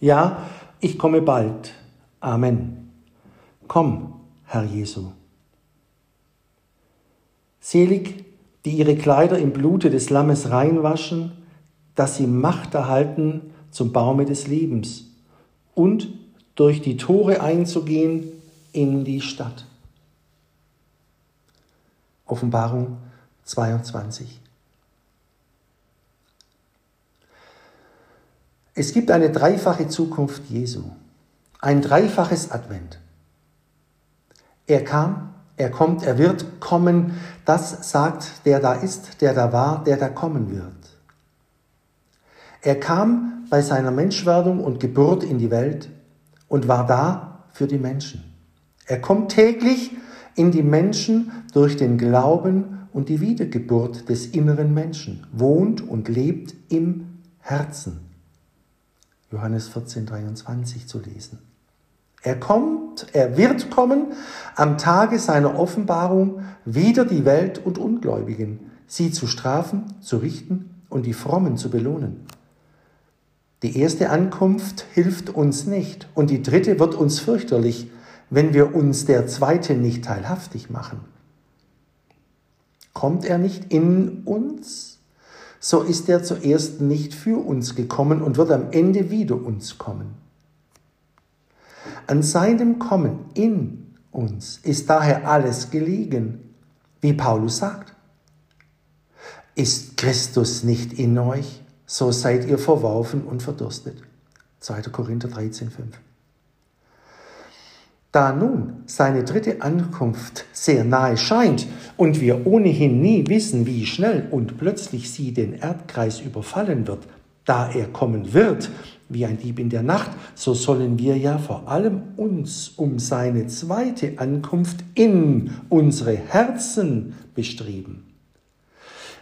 Ja, ich komme bald. Amen. Komm, Herr Jesu. Selig, die ihre Kleider im Blute des Lammes reinwaschen, dass sie Macht erhalten zum Baume des Lebens und durch die Tore einzugehen in die Stadt. Offenbarung 22. Es gibt eine dreifache Zukunft Jesu, ein dreifaches Advent. Er kam, er kommt, er wird kommen, das sagt der da ist, der da war, der da kommen wird. Er kam bei seiner Menschwerdung und Geburt in die Welt und war da für die Menschen. Er kommt täglich in die Menschen durch den Glauben und die Wiedergeburt des inneren Menschen, wohnt und lebt im Herzen. Johannes 14, 23 zu lesen. Er kommt, er wird kommen am Tage seiner Offenbarung wieder die Welt und Ungläubigen, sie zu strafen, zu richten und die Frommen zu belohnen. Die erste Ankunft hilft uns nicht und die dritte wird uns fürchterlich, wenn wir uns der zweite nicht teilhaftig machen. Kommt er nicht in uns, so ist er zuerst nicht für uns gekommen und wird am Ende wieder uns kommen. An seinem Kommen in uns ist daher alles gelegen, wie Paulus sagt. Ist Christus nicht in euch, so seid ihr verworfen und verdurstet. 2. Korinther 13, 5. Da nun seine dritte Ankunft sehr nahe scheint und wir ohnehin nie wissen, wie schnell und plötzlich sie den Erdkreis überfallen wird, da er kommen wird, wie ein Dieb in der Nacht, so sollen wir ja vor allem uns um seine zweite Ankunft in unsere Herzen bestreben.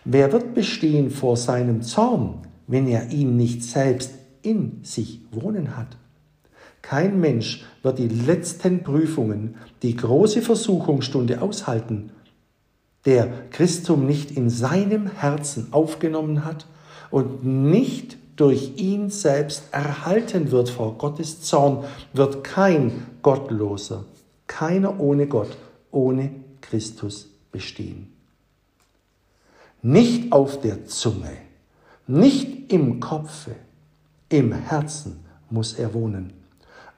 Wer wird bestehen vor seinem Zorn, wenn er ihn nicht selbst in sich wohnen hat? Kein Mensch wird die letzten Prüfungen, die große Versuchungsstunde aushalten, der Christum nicht in seinem Herzen aufgenommen hat und nicht durch ihn selbst erhalten wird vor Gottes Zorn, wird kein Gottloser, keiner ohne Gott, ohne Christus bestehen. Nicht auf der Zunge, nicht im Kopfe, im Herzen muss er wohnen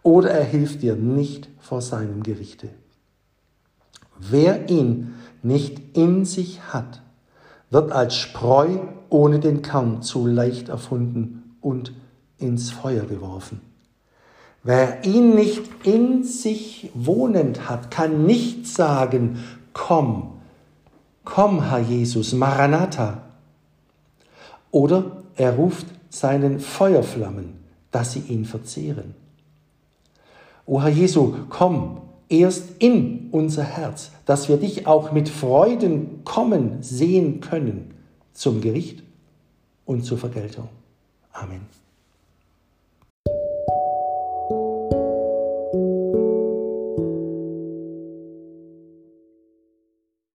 oder er hilft dir nicht vor seinem Gerichte. Wer ihn nicht in sich hat, wird als Spreu ohne den Kern zu leicht erfunden und ins Feuer geworfen. Wer ihn nicht in sich wohnend hat, kann nicht sagen, komm, komm, Herr Jesus, Maranatha. Oder er ruft seinen Feuerflammen, dass sie ihn verzehren. O Herr Jesu, komm erst in unser Herz, dass wir dich auch mit Freuden kommen sehen können zum Gericht und zur Vergeltung. Amen.